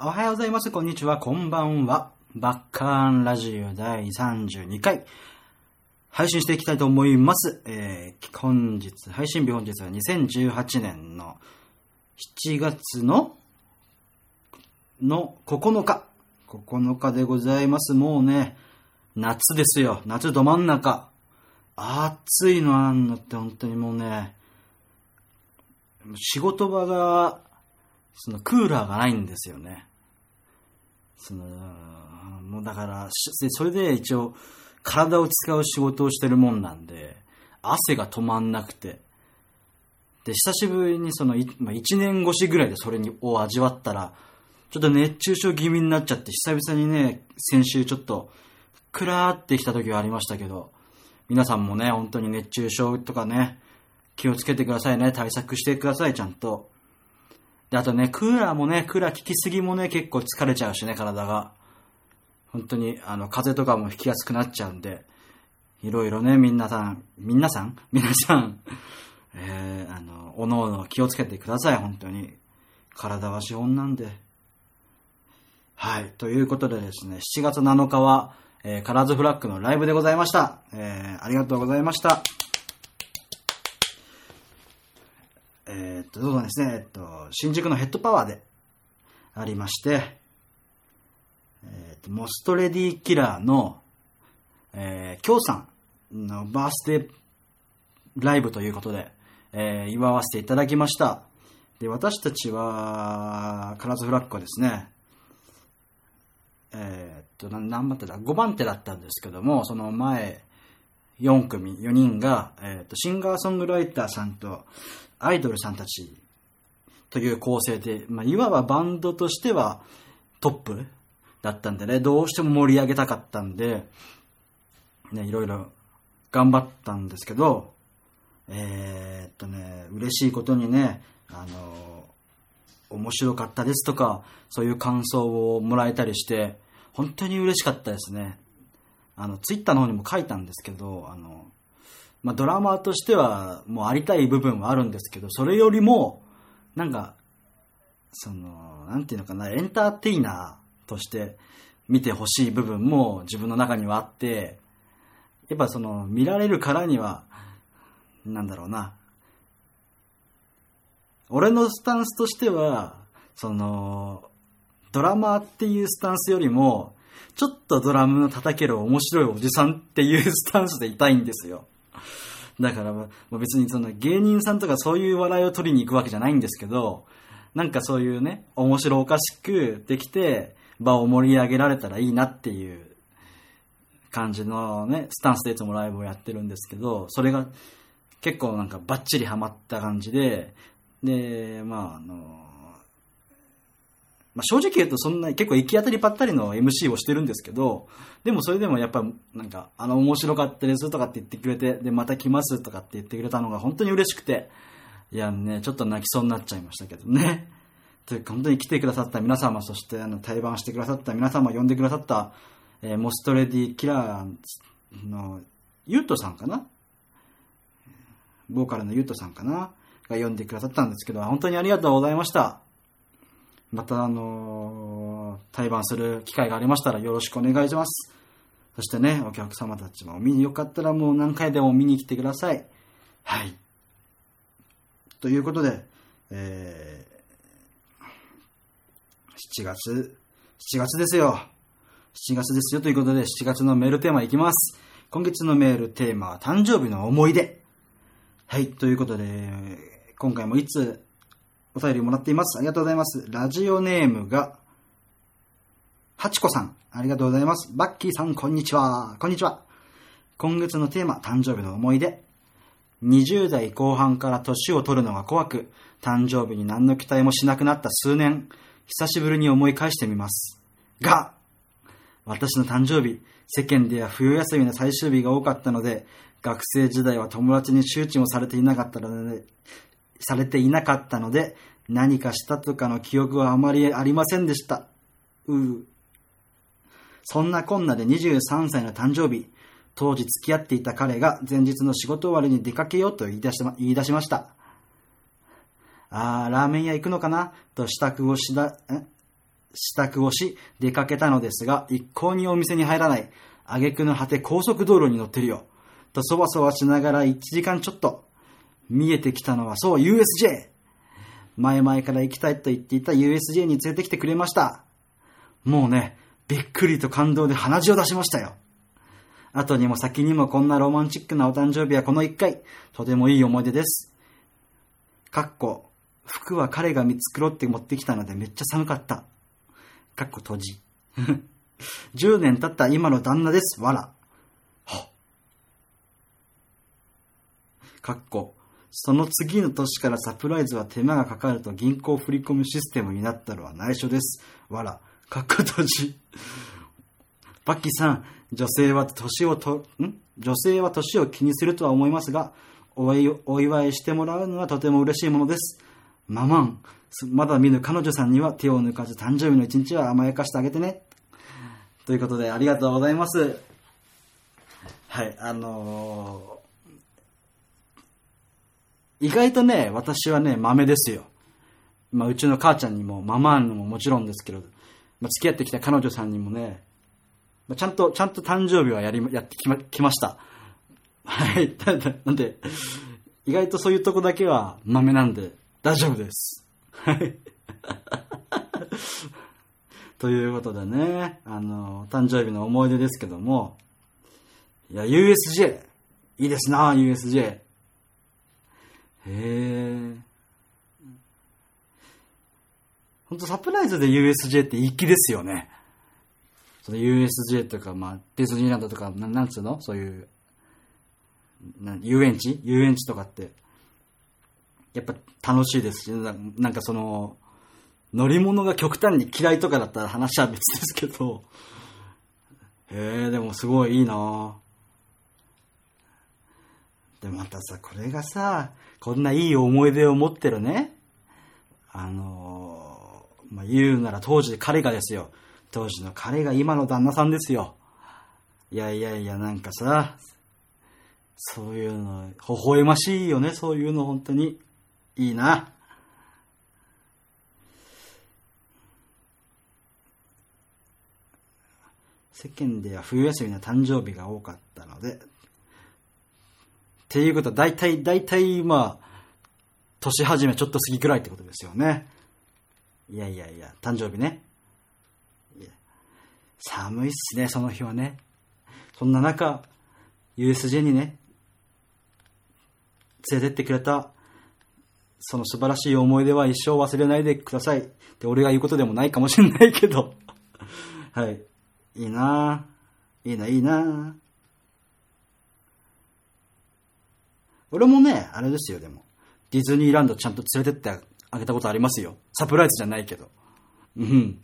おはようございます。こんにちは。こんばんは。バッカーンラジオ第32回。配信していきたいと思います。えー、本日、配信日本日は2018年の7月の、の9日。9日でございます。もうね、夏ですよ。夏ど真ん中。暑いのあんのって本当にもうね、仕事場が、そのクーラーがないんですよね。その、もうだから、それで一応、体を使う仕事をしてるもんなんで、汗が止まんなくて。で、久しぶりにその、まあ、1年越しぐらいでそれを味わったら、ちょっと熱中症気味になっちゃって、久々にね、先週ちょっと、クラーってきた時はありましたけど、皆さんもね、本当に熱中症とかね、気をつけてくださいね。対策してください、ちゃんと。で、あとね、クーラーもね、クーラー効きすぎもね、結構疲れちゃうしね、体が。本当に、あの、風邪とかも引きやすくなっちゃうんで、いろいろね、皆さん、皆さん？皆さん、えー、あの、おのおの気をつけてください、本当に。体は資本なんで。はい。ということでですね、7月7日は、えー、カラーズフラッグのライブでございました。えー、ありがとうございました。えー、っと、そうですね、えっと、新宿のヘッドパワーでありまして、え、っと、モストレディキラーの、えー、京さんのバースデーライブということで、えー、祝わせていただきました。で、私たちは、カラーズフラッグはですね、えー、っと、何番手だ ?5 番手だったんですけども、その前、4組、4人が、えー、っと、シンガーソングライターさんと、アイドルさんたちという構成で、まあ、いわばバンドとしてはトップだったんでね、どうしても盛り上げたかったんで、ね、いろいろ頑張ったんですけど、えー、っとね、嬉しいことにね、あの、面白かったですとか、そういう感想をもらえたりして、本当に嬉しかったですね。あの、ツイッターの方にも書いたんですけど、あの、まあ、ドラマーとしてはもうありたい部分はあるんですけど、それよりも、なんか、その、なんていうのかな、エンターテイナーとして見てほしい部分も自分の中にはあって、やっぱその、見られるからには、なんだろうな、俺のスタンスとしては、その、ドラマーっていうスタンスよりも、ちょっとドラムの叩ける面白いおじさんっていうスタンスでいたいんですよ。だから、まあ、別にその芸人さんとかそういう笑いを取りに行くわけじゃないんですけど、なんかそういうね、面白おかしくできて、場を盛り上げられたらいいなっていう感じのね、スタンスでいつもライブをやってるんですけど、それが結構なんかバッチリハマった感じで、で、まああの、まあ、正直言うとそんな結構行き当たりばったりの MC をしてるんですけど、でもそれでもやっぱなんか、あの面白かったですとかって言ってくれて、で、また来ますとかって言ってくれたのが本当に嬉しくて、いやね、ちょっと泣きそうになっちゃいましたけどね。というか本当に来てくださった皆様、そしてあの対バンしてくださった皆様、呼んでくださった、えーモストレディキラーのユートさんかな？ボーカルのユートさんかな？が呼んでくださったんですけど、本当にありがとうございました。また、あのー対バンする機会がありましたらよろしくお願いします。そしてね、お客様たちも見によかったらもう何回でも見に来てください。はい。ということで、えー、7月、7月ですよ。7月ですよということで、7月のメールテーマいきます。今月のメールテーマは誕生日の思い出。はい、ということで、今回もいつお便りもらっています。ありがとうございます。ラジオネームが、はちこさん。ありがとうございます。バッキーさん、こんにちは。こんにちは。今月のテーマ、誕生日の思い出。20代後半から年を取るのが怖く、誕生日に何の期待もしなくなった数年、久しぶりに思い返してみます。が、私の誕生日、世間では冬休みの最終日が多かったので、学生時代は友達に周知もされていなかったので、されていなかったので、何かしたとかの記憶はあまりありませんでした。うう。そんなこんなで23歳の誕生日、当時付き合っていた彼が前日の仕事終わりに出かけようと言い出しま言い出しました。あー、ラーメン屋行くのかな？と支度をしだ、支度をし、出かけたのですが、一向にお店に入らない。挙句の果て高速道路に乗ってるよ。とそわそわしながら1時間ちょっと。見えてきたのはそう USJ! 前々から行きたいと言っていた USJ に連れてきてくれました。もうね、びっくりと感動で鼻血を出しましたよ。後にも先にもこんなロマンチックなお誕生日はこの一回、とてもいい思い出です。かっこ、服は彼が見繕って持ってきたのでめっちゃ寒かった。かっこ閉じ。10年経った今の旦那です。わら。はかっこ、その次の年からサプライズは手間がかかると銀行振り込むシステムになったのは内緒です。わら。かっこ閉じ。バッキーさん、女性は年をと、ん？女性は年を気にするとは思いますが、お祝いしてもらうのはとても嬉しいものです。ママン、まだ見ぬ彼女さんには手を抜かず誕生日の一日は甘やかしてあげてね。ということで、ありがとうございます。はい、あの、意外とね、私はね、豆ですよ。まあ、うちの母ちゃんにも、ママンにももちろんですけど、まあ、付き合ってきた彼女さんにもね、まあ、ちゃんと、ちゃんと誕生日はやり、やってきま、きました。はい。なんで、意外とそういうとこだけは豆なんで大丈夫です。はい。ということでね、あの、誕生日の思い出ですけども、いや、USJ! いいですな USJ! へえ。ほんとサプライズで USJ って粋ですよね。その USJ とか、まあ、ディズニーランドとか、ななんつうの？そういう、な遊園地？遊園地とかって、やっぱ楽しいですし、なんかその、乗り物が極端に嫌いとかだったら話は別ですけど、へえ、でもすごいいいなで、またさ、これがさ、こんないい思い出を持ってるね、あのー、まあ、言うなら当時彼がですよ。当時の彼が今の旦那さんですよ。いやいやいや、なんかさ、そういうの、微笑ましいよね、そういうの、本当に。いいな。世間では冬休みの誕生日が多かったので、っていうことは大体、大体、まあ、年始めちょっと過ぎくらいってことですよね。いやいやいや、誕生日ね。寒いっすね、その日はね。そんな中、USJ にね、連れてってくれた、その素晴らしい思い出は一生忘れないでください。って俺が言うことでもないかもしれないけど。はい。いいないいな、いいなぁ俺もね、あれですよ、でも。ディズニーランドちゃんと連れてってあげたことありますよ。サプライズじゃないけど。うん。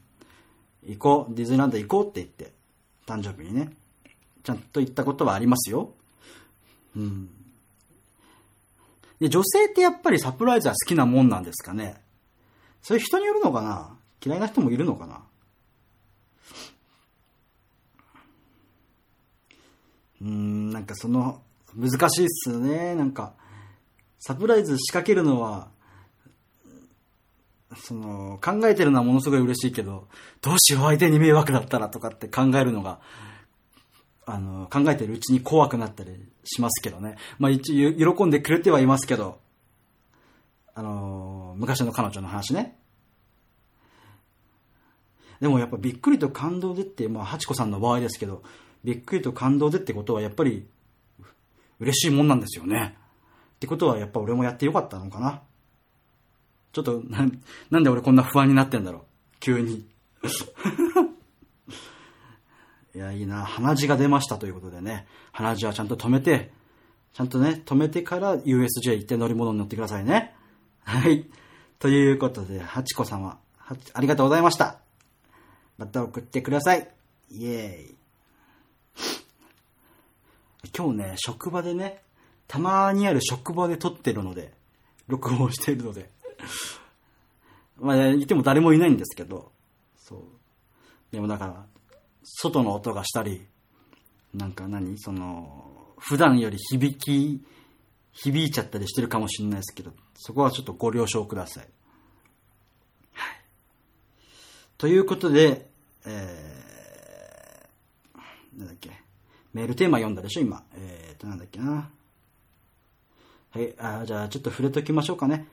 行こう、ディズニーランド行こうって言って、誕生日にね、ちゃんと行ったことはありますよ。うん。で、女性ってやっぱりサプライズは好きなもんなんですかね。それ人によるのかな？嫌いな人もいるのかな？うん、なんかその、難しいっすね。なんか、サプライズ仕掛けるのは、その、考えてるのはものすごい嬉しいけど、どうしよう相手に迷惑だったらとかって考えるのが、あの、考えてるうちに怖くなったりしますけどね。まあ一応、喜んでくれてはいますけど、あの、昔の彼女の話ね。でもやっぱびっくりと感動でって、まあ、ハチコさんの場合ですけど、びっくりと感動でってことはやっぱり、嬉しいもんなんですよね。ってことはやっぱ俺もやってよかったのかな。ちょっと、な、なんで俺こんな不安になってんだろう。急に。いや、いいな。鼻血が出ましたということでね。鼻血はちゃんと止めて、ちゃんとね、止めてから USJ 行って乗り物に乗ってくださいね。はい。ということで、ハチコさんは、ありがとうございました。また送ってください。イエーイ。今日ね、職場でね、たまにある職場で撮ってるので、録音しているので、まあ、いても誰もいないんですけど、そう。でもだから、外の音がしたり、なんか何？その、普段より響き、響いちゃったりしてるかもしれないですけど、そこはちょっとご了承ください。はい。ということで、えー、なんだっけ、メールテーマ読んだでしょ、今。えーと、なんだっけな。はい、あじゃあちょっと触れときましょうかね。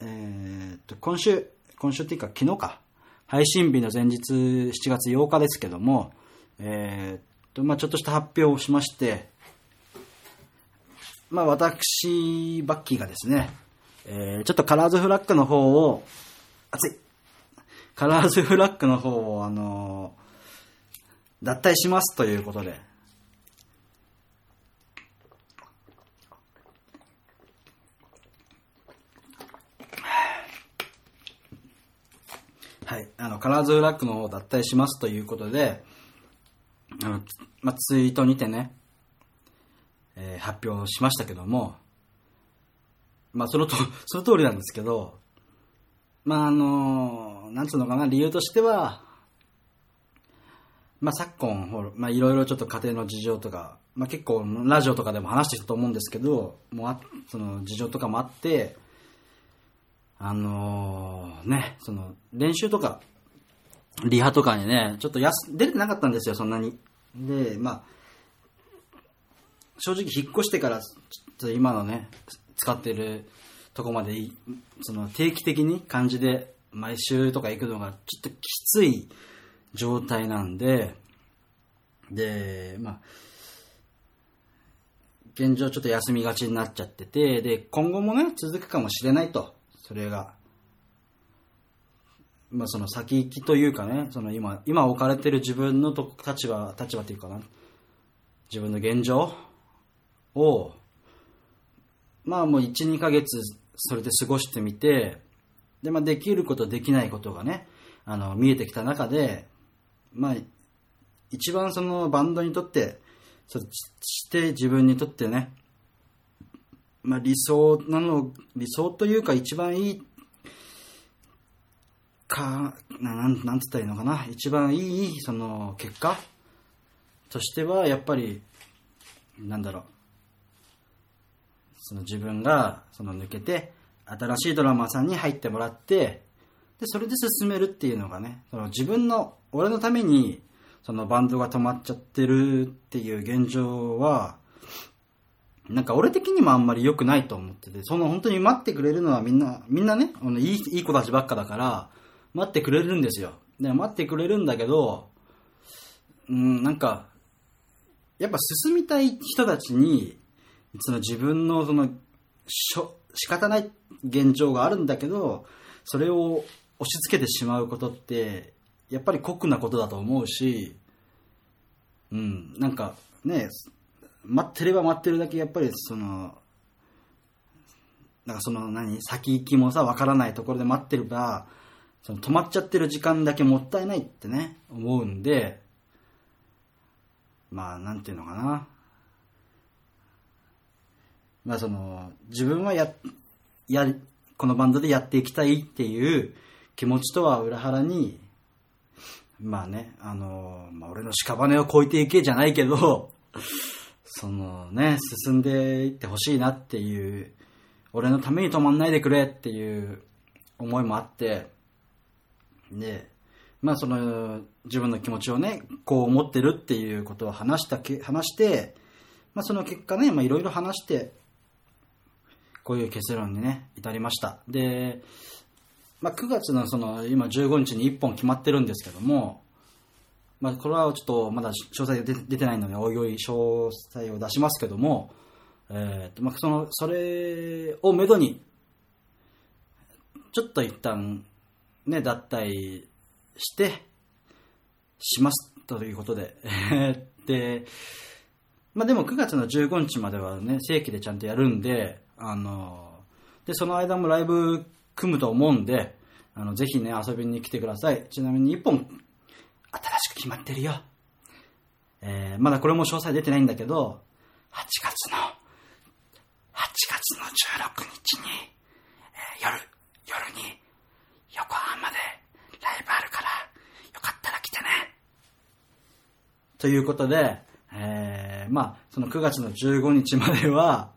えーと、今週、今週っていうか昨日か。配信日の前日7月8日ですけども、えーと、まあちょっとした発表をしまして、まあ私、バッキーがですね、えー、ちょっとカラーズフラッグの方を、熱いカラーズフラッグの方を、あのー、脱退しますということで、はい、あの、カラーズフラッグの方を脱退しますということで、あの、まあ、ツイートにてね、えー、発表しましたけども、まあ、そのと、その通りなんですけど、まあ、あの、なんつうのかな、理由としては、まあ、昨今、まあ、いろいろちょっと家庭の事情とか、まあ、結構、ラジオとかでも話してたと思うんですけど、もうあ、その、事情とかもあって、あのー、ね、その、練習とか、リハとかにね、ちょっとやす、出てなかったんですよ、そんなに。で、まあ、正直引っ越してから、ちょっと今のね、使ってるとこまでその定期的に感じで毎週とか行くのがちょっときつい状態なんで、で、まあ、現状ちょっと休みがちになっちゃってて、で、今後もね、続くかもしれないと、それが。まあその先行きというかね、その今、今置かれてる自分のと立場、立場っていうかな、自分の現状を、まあもう1、2ヶ月それで過ごしてみて、で、まあできること、できないことがね、あの、見えてきた中で、まあ、一番そのバンドにとって、そして自分にとってね、まあ理想なの、理想というか一番いいか、なん、なんつったらいいのかな、一番いい、その、結果？としては、やっぱり、なんだろう、その自分がその抜けて新しいドラマーさんに入ってもらってでそれで進めるっていうのがねその自分の俺のためにそのバンドが止まっちゃってるっていう現状はなんか俺的にもあんまり良くないと思っててその本当に待ってくれるのはみんなみんなねいいいい子たちばっかだから待ってくれるんですよ。で待ってくれるんだけどうんなんかやっぱ進みたい人たちにその自分のそのしょ仕方ない現状があるんだけどそれを押し付けてしまうことってやっぱり酷なことだと思うしうんなんかね待ってれば待ってるだけやっぱりそのなんかその何先行きもさ分からないところで待ってればその止まっちゃってる時間だけもったいないってね思うんでまあなんていうのかな。まあその、自分はや、や、このバンドでやっていきたいっていう気持ちとは裏腹に、まあね、あの、まあ俺の屍を越えていけじゃないけど、そのね、進んでいってほしいなっていう、俺のために止まんないでくれっていう思いもあって、で、まあその、自分の気持ちをね、こう思ってるっていうことを話したけ、話して、まあその結果ね、まあいろいろ話して、こういう結論にね、至りました。で、まあ、9月のその、今15日に1本決まってるんですけども、まあ、これはちょっとまだ詳細出出てないので、おいおい詳細を出しますけども、えーとまあ、その、それをめどに、ちょっと一旦、ね、脱退して、しますということで、で、まあでも9月の15日まではね、正規でちゃんとやるんで、あの、で、その間もライブ組むと思うんで、あの、ぜひね、遊びに来てください。ちなみに1本、決まってるよ。えー、まだこれも詳細出てないんだけど、8月の、8月の16日に、えー、夜、夜に、横浜でライブあるから、よかったら来てね。ということで、えー、まあ、その9月の15日までは、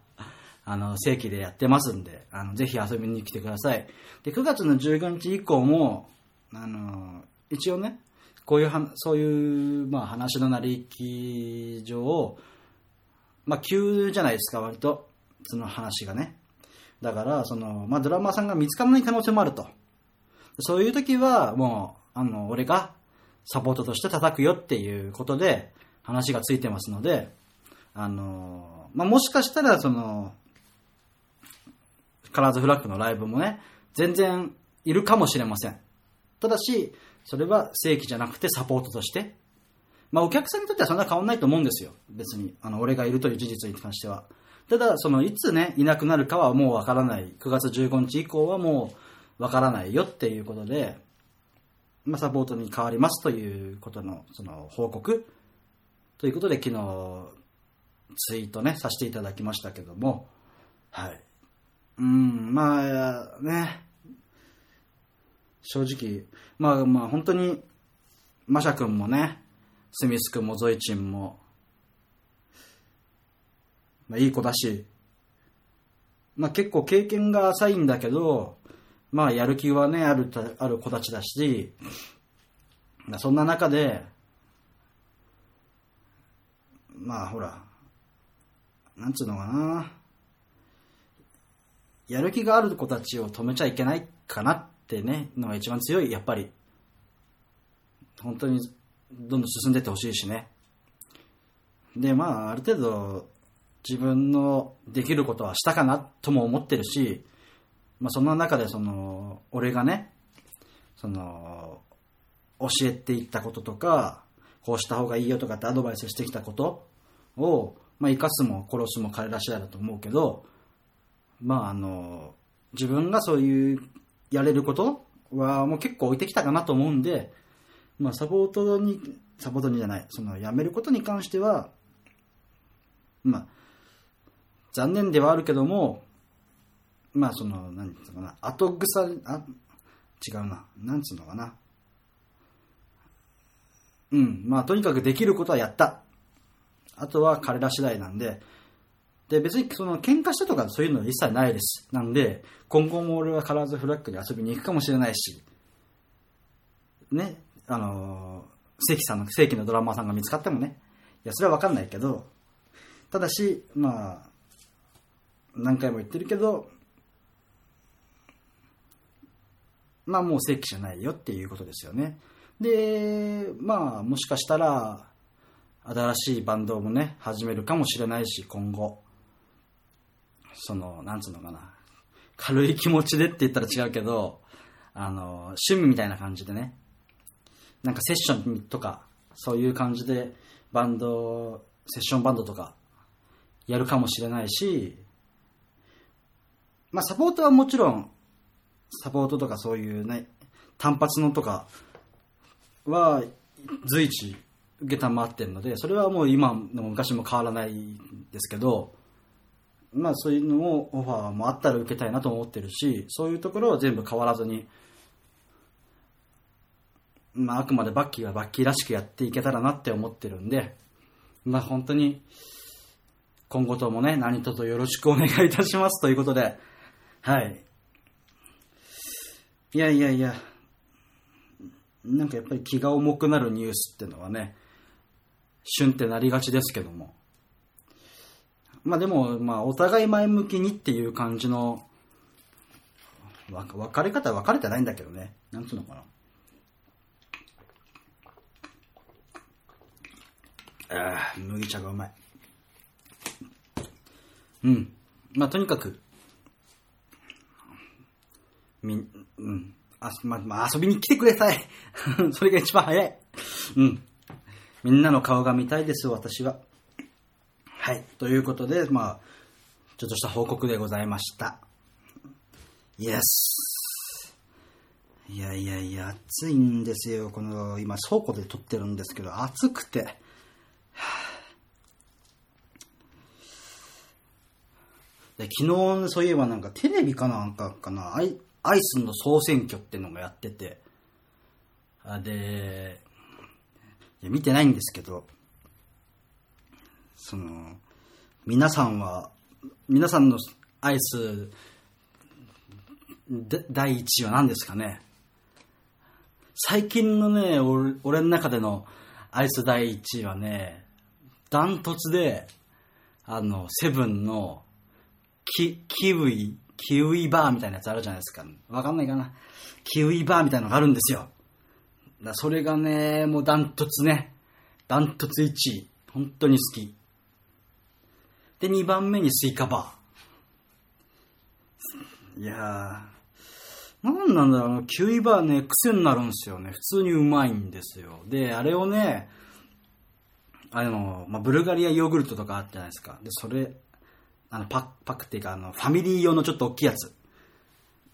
あの、正規でやってますんで、あの、ぜひ遊びに来てください。で、9月の15日以降も、あの、一応ね、こういうは、そういう、まあ話の成り行き上、まあ急じゃないですか、割と。その話がね。だから、その、まあドラマーさんが見つからない可能性もあると。そういう時は、もう、あの、俺がサポートとして叩くよっていうことで話がついてますので、あの、まあもしかしたら、その、カラーズフラッグのライブもね、全然いるかもしれません。ただし、それは正規じゃなくてサポートとして。まあお客さんにとってはそんな変わんないと思うんですよ。別に。あの、俺がいるという事実に関しては。ただ、その、いつね、いなくなるかはもうわからない。9月15日以降はもうわからないよっていうことで、まあサポートに変わりますということの、その、報告ということで昨日、ツイートね、させていただきましたけども、はい。うん、まあ、ね、正直、まあまあ本当に、マシャ君もね、スミス君もゾイチンも、まあいい子だし、まあ結構経験が浅いんだけど、まあやる気はね、ある、ある子たちだし、そんな中で、まあほら、なんつうのかな、やる気がある子たちを止めちゃいけないかなっってね、のが一番強い、やっぱり。本当にどんどん進んでってほしいしね。で、まあ、ある程度、自分のできることはしたかなとも思ってるし、まあ、そんな中で、その、俺がね、その、教えていったこととか、こうした方がいいよとかってアドバイスしてきたことを、まあ、生かすも殺すも彼ら次第だと思うけど、まあ、あの、自分がそういうやれることはもう結構置いてきたかなと思うんで、まあ、サポートに、サポートにじゃない、その、やめることに関しては、まあ、残念ではあるけども、まあ、その、何ていうのかな、後腐、あ、違うな、なんつうのかな。うん、まあ、とにかくできることはやった。あとは彼ら次第なんで、で、別にその喧嘩したとかそういうのは一切ないです。なんで、今後も俺はカラーズフラッグに遊びに行くかもしれないし、ね、あのー、正さんの、正規のドラマーさんが見つかってもね、いや、それはわかんないけど、ただし、まあ、何回も言ってるけど、まあもう正規じゃないよっていうことですよね。で、まあもしかしたら、新しいバンドもね、始めるかもしれないし、今後。その、なんつうのかな。軽い気持ちでって言ったら違うけど、あの、趣味みたいな感じでね。なんかセッションとか、そういう感じで、バンド、セッションバンドとか、やるかもしれないし、まあサポートはもちろん、サポートとかそういうね、単発のとかは随時受けたまってるので、それはもう今の昔も変わらないんですけど、まあそういうのをオファーもあったら受けたいなと思ってるし、そういうところは全部変わらずに、まああくまでバッキーはバッキーらしくやっていけたらなって思ってるんで、まあ本当に今後ともね、何卒よろしくお願いいたしますということで、はい。いやいやいや、なんかやっぱり気が重くなるニュースっていうのはね、旬ってなりがちですけども。まあでも、まあお互い前向きにっていう感じの、わ別れ方は別れてないんだけどね。なんつうのかな。ああ、麦茶がうまい。うん。まあとにかく、み、うん。あ、ま、まあ、遊びに来てください。それが一番早い。うん。みんなの顔が見たいです、私は。はい。ということで、まあ、ちょっとした報告でございました。イエス。いやいやいや、暑いんですよ。この、今、倉庫で撮ってるんですけど、暑くて。で昨日、そういえばなんかテレビかなんかかな、アイアイスの総選挙っていうのがやってて、あで、いや見てないんですけど、その、皆さんは、皆さんのアイス、第一位は何ですかね？最近のね、俺俺の中でのアイス第1位はね、ダントツで、あの、セブンの、キ、キウイ、キウイバーみたいなやつあるじゃないですか。わかんないかな？キウイバーみたいなのがあるんですよ。だそれがね、もうダントツね。ダントツ1位。本当に好き。で、2番目にスイカバー。いやー、なんなんだろうな、キウイバーね、癖になるんですよね。普通にうまいんですよ。で、あれをね、あの、まあ、ブルガリアヨーグルトとかあったじゃないですか。で、それ、あの、パック、パックっていうか、あの、ファミリー用のちょっと大きいやつ。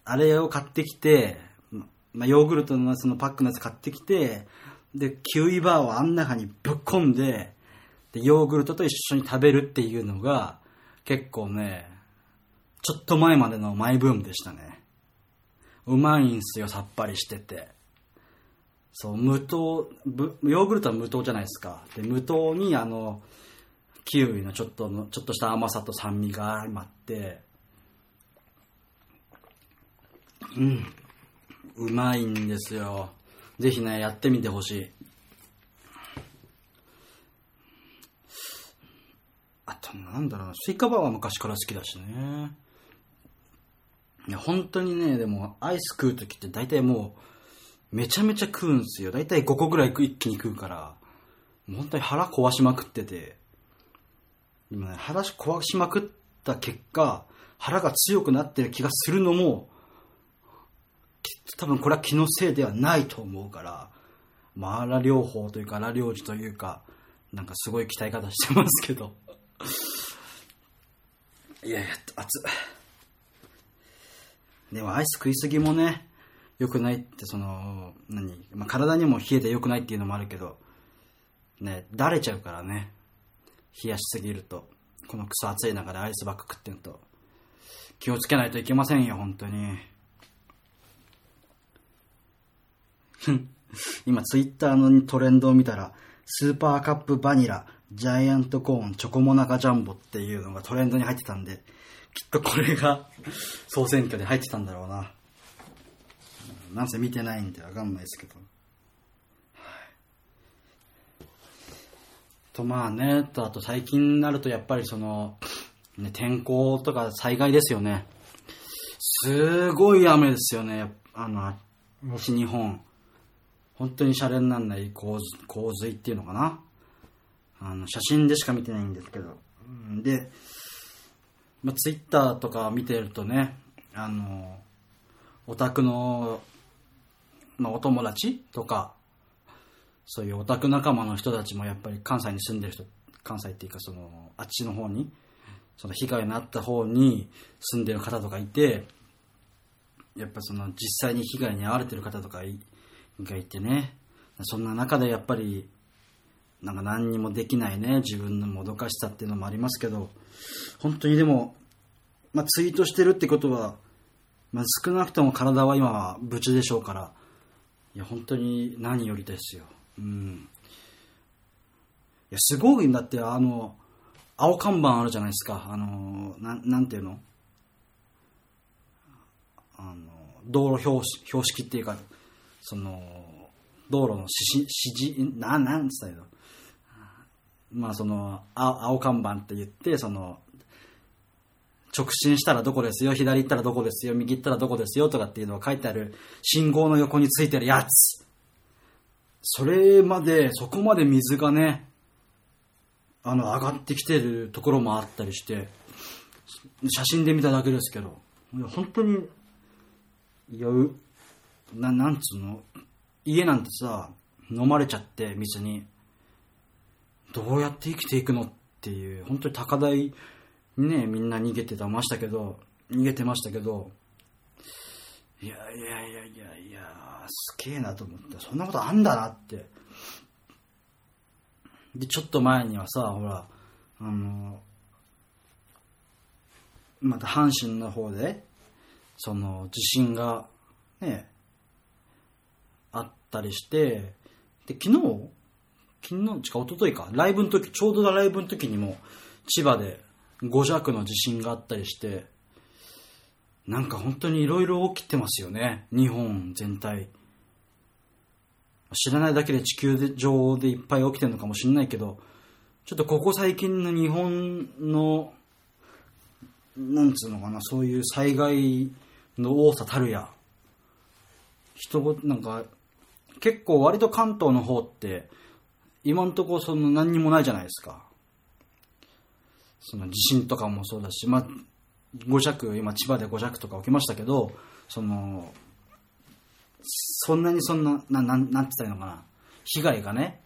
あれを買ってきて、まあ、ヨーグルトのそのパックのやつ買ってきて、で、キウイバーをあん中にぶっ込んで、で、ヨーグルトと一緒に食べるっていうのが、結構ね、ちょっと前までのマイブームでしたね。うまいんすよ、さっぱりしてて。そう、無糖、ヨーグルトは無糖じゃないですか。で、無糖にあの、キウイのちょっとの、ちょっとした甘さと酸味が相まって、うん、うまいんですよ。ぜひね、やってみてほしい。あと、なんだろうな、スイカバーは昔から好きだしね。いや、本当にね、でも、アイス食うときって大体もう、めちゃめちゃ食うんすよ。大体5個ぐらい一気に食うから、もう本当に腹壊しまくってて、今ね、腹壊しまくった結果、腹が強くなってる気がするのも、き多分これは気のせいではないと思うから、まあ、荒療法というか、荒療治というか、なんかすごい鍛え方してますけど。いやいや、熱っ。でもアイス食いすぎもね、良くないって、その、何、まあ、体にも冷えて良くないっていうのもあるけど、ね、だれちゃうからね。冷やしすぎると。このクソ暑い中でアイスばっか食ってんと。気をつけないといけませんよ、本当に。今、ツイッターのトレンドを見たら、スーパーカップバニラ、ジャイアントコーン、チョコモナカジャンボっていうのがトレンドに入ってたんで、きっとこれが 総選挙で入ってたんだろうな。なんせ見てないんでわかんないですけど。とまあね、とあと最近になるとやっぱりその、ね、天候とか災害ですよね。すごい雨ですよね。あの、西日本。本当にシャレになんない洪水っていうのかな。あの、写真でしか見てないんですけど。で、まあ、ツイッターとか見てるとね、あの、オタクの、まあ、お友達とか、そういうオタク仲間の人たちもやっぱり関西に住んでる人、関西っていうかその、あっちの方に、その被害に遭った方に住んでる方とかいて、やっぱその実際に被害に遭われてる方とかがいてね、そんな中でやっぱり、なんか何にもできないね、自分のもどかしさっていうのもありますけど、本当にでも、まあ、ツイートしてるってことは、まあ、少なくとも体は今は無事でしょうから、いや、本当に何よりですよ。うん。いや、すごいんだって、あの、青看板あるじゃないですか。あの、なん、なんていうの？あの、道路標識標識っていうか、その、道路の指示、指示、な、なんつったらいいの？まあその、青青看板って言って、その、直進したらどこですよ、左行ったらどこですよ、右行ったらどこですよとかっていうのが書いてある信号の横についてるやつ。それまで、そこまで水がね、あの、上がってきてるところもあったりして、写真で見ただけですけど、本当に、いや、うな、なんつうの、家なんてさ、飲まれちゃって、水に。どうやって生きていくのっていう、本当に高台にね、みんな逃げてたましたけど、逃げてましたけど、いやいやいやいやいや、すげえなと思って、そんなことあんだなって。で、ちょっと前にはさ、ほら、あの、また阪神の方で、その地震がね、あったりして、で、昨日昨日、違う、一昨日か。ライブの時、ちょうどライブの時にも、千葉で5弱の地震があったりして、なんか本当にいろいろ起きてますよね。日本全体。知らないだけで地球上でいっぱい起きてるのかもしれないけど、ちょっとここ最近の日本の、なんつうのかな、そういう災害の多さたるや、人ご、なんか、結構割と関東の方って、今んとこその何にもないじゃないですか。その地震とかもそうだし、まあ、5弱、今千葉で5弱とか起きましたけど、その、そんなにそんな、な、なん、て言ったらいいのかな。被害がね、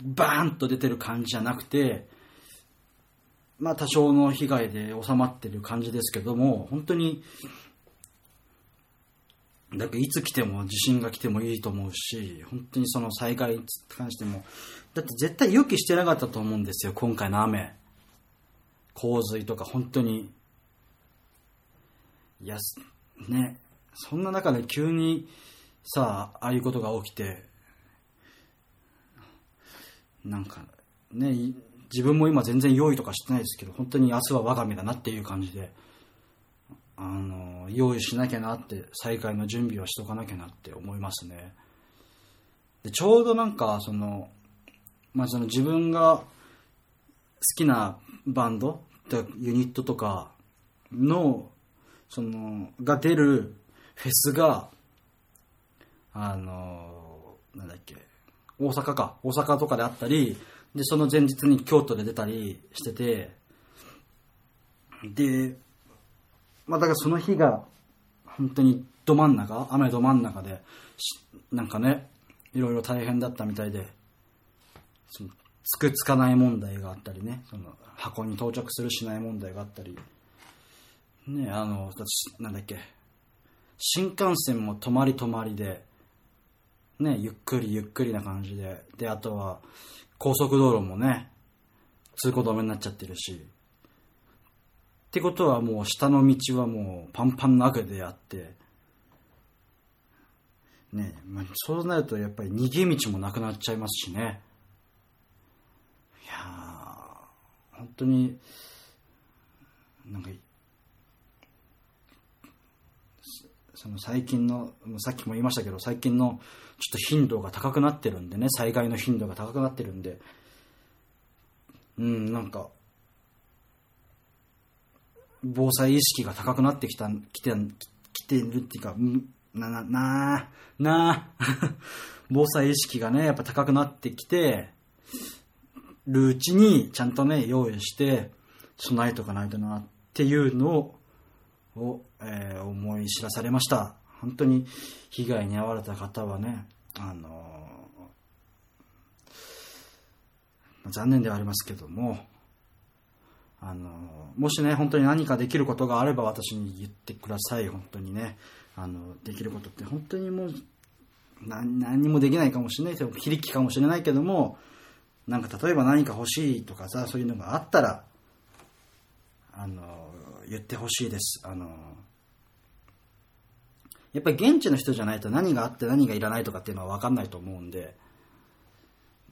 バーンと出てる感じじゃなくて、まあ多少の被害で収まってる感じですけども、本当に、だからいつ来ても地震が来てもいいと思うし、本当にその災害に関しても、だって絶対予期してなかったと思うんですよ、今回の雨。洪水とか本当に。いや、ね、そんな中で急にさあ、ああいうことが起きて、なんかね、自分も今全然用意とかしてないですけど、本当に明日は我が身だなっていう感じで、あの、用意しなきゃなって、再開の準備はしとかなきゃなって思いますね。でちょうどなんか、その、まあ、その自分が好きなバンド、ユニットとかの、その、が出るフェスが、あの、なんだっけ、大阪か、大阪とかであったり、で、その前日に京都で出たりしてて、で、まあだからその日が、本当にど真ん中、雨ど真ん中で、なんかね、いろいろ大変だったみたいで、そのつくつかない問題があったりね、その箱に到着するしない問題があったり、ね、あの、なんだっけ、新幹線も止まり止まりで、ね、ゆっくりゆっくりな感じで、で、あとは、高速道路もね、通行止めになっちゃってるし、ってことはもう下の道はもうパンパンなわけであって、ね、まあ、そうなるとやっぱり逃げ道もなくなっちゃいますしね。いやー、本当に、なんかその最近の、さっきも言いましたけど、最近のちょっと頻度が高くなってるんでね、災害の頻度が高くなってるんで、うん、なんか、防災意識が高くなってきた、きて、きてるっていうか、な、な、な、な、防災意識がね、やっぱ高くなってきて、るうちに、ちゃんとね、用意して、備えとかないとな、っていうのを、を、えー、思い知らされました。本当に被害に遭われた方はね、あのー、残念ではありますけども、あの、もしね、本当に何かできることがあれば私に言ってください。本当にね、あの、できることって本当にもう、何何にもできないかもしれないけど、非力かもしれないけども、なんか例えば何か欲しいとかさ、そういうのがあったら、あの、言ってほしいです。あの、やっぱり現地の人じゃないと何があって何がいらないとかっていうのは分かんないと思うんで、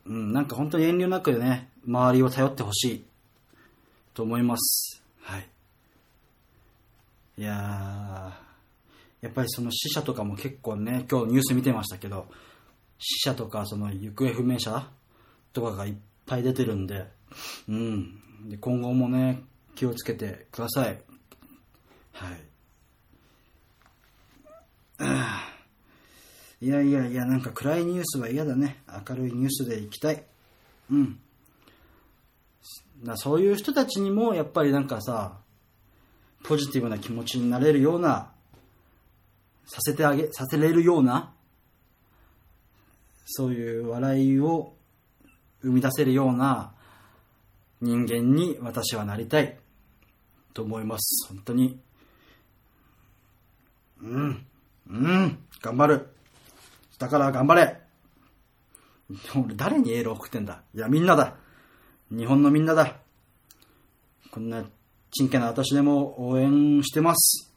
うん、なんか本当に遠慮なくね、周りを頼ってほしいと思います。はい。いややっぱりその死者とかも結構ね、今日ニュース見てましたけど、死者とかその行方不明者とかがいっぱい出てるんで、うん。で今後もね、気をつけてください。はい。いやいやいや、なんか暗いニュースは嫌だね。明るいニュースでいきたい。うん。だそういう人たちにも、やっぱりなんかさ、ポジティブな気持ちになれるような、させてあげ、させれるような、そういう笑いを生み出せるような人間に私はなりたいと思います。本当に。うん。うん。頑張る。だから頑張れ。俺誰にエールを送ってんだいや、みんなだ。日本のみんなだ。こんな、ちんけな私でも応援してます。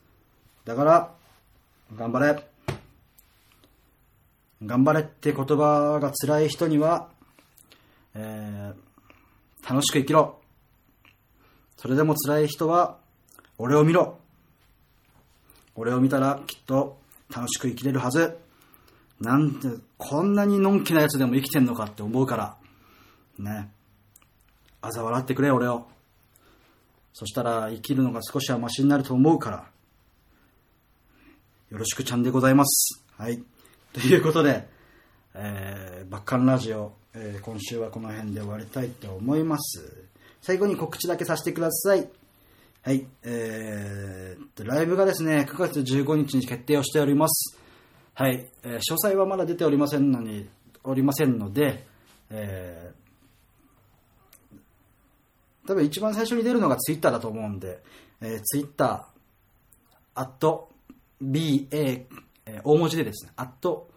だから、頑張れ。頑張れって言葉が辛い人には、えー、楽しく生きろ。それでも辛い人は、俺を見ろ。俺を見たらきっと楽しく生きれるはず。なんて、こんなにのんきなやつでも生きてんのかって思うから。ね。嘲笑ってくれ、俺を。そしたら生きるのが少しはマシになると思うから。よろしくちゃんでございます。はい。ということで、えー、バッカンラジオ、えー今週はこの辺で終わりたいと思います。最後に告知だけさせてください。はい。えーと、ライブがですね、9月15日に決定をしております。はい。えー詳細はまだ出ておりませんのに、おりませんので、えー多分一番最初に出るのがツイッターだと思うんで、えー、ツイッター、アット、BA、えー大文字でですね、アット、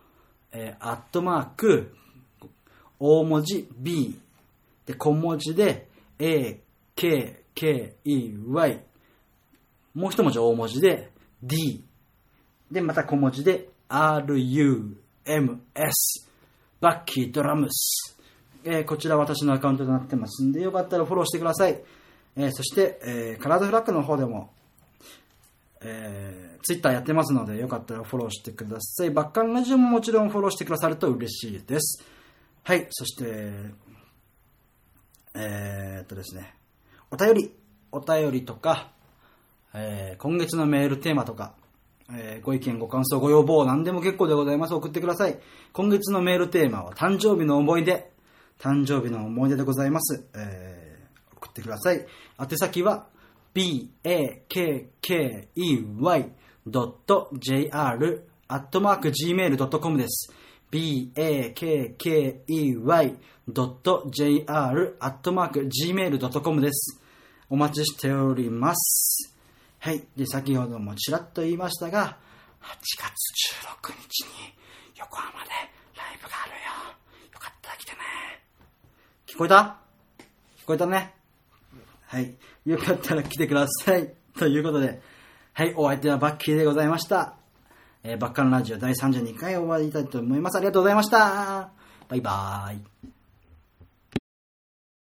えーアットマーク、大文字 B、で、小文字で A、K、K、E、Y、もう一文字大文字で D、で、また小文字で R、U、M、S、バッキードラムス。えーこちら私のアカウントとなってますんで、よかったらフォローしてください。えーそして、えーカラードフラッグの方でも、えー、ツイッターやってますので、よかったらフォローしてください。バッカンラジオももちろんフォローしてくださると嬉しいです。はい、そして、えー、っとですね、お便り、お便りとか、えー今月のメールテーマとか、えーご意見、ご感想、ご要望、何でも結構でございます。送ってください。今月のメールテーマは、誕生日の思い出。誕生日の思い出でございます。えー送ってください。宛先は、bakkey.jr.gmail.com です。bakkey.jr.gmail.com です。お待ちしております。はい。で、先ほどもちらっと言いましたが、8月16日に横浜でライブがあるよ。よかったら来てね。聞こえた？聞こえたね。はい。よかったら来てください。ということで、はい。お相手はバッキーでございました。えーバッカンラジオ第32回終わりたいと思います。ありがとうございました。バイバーイ。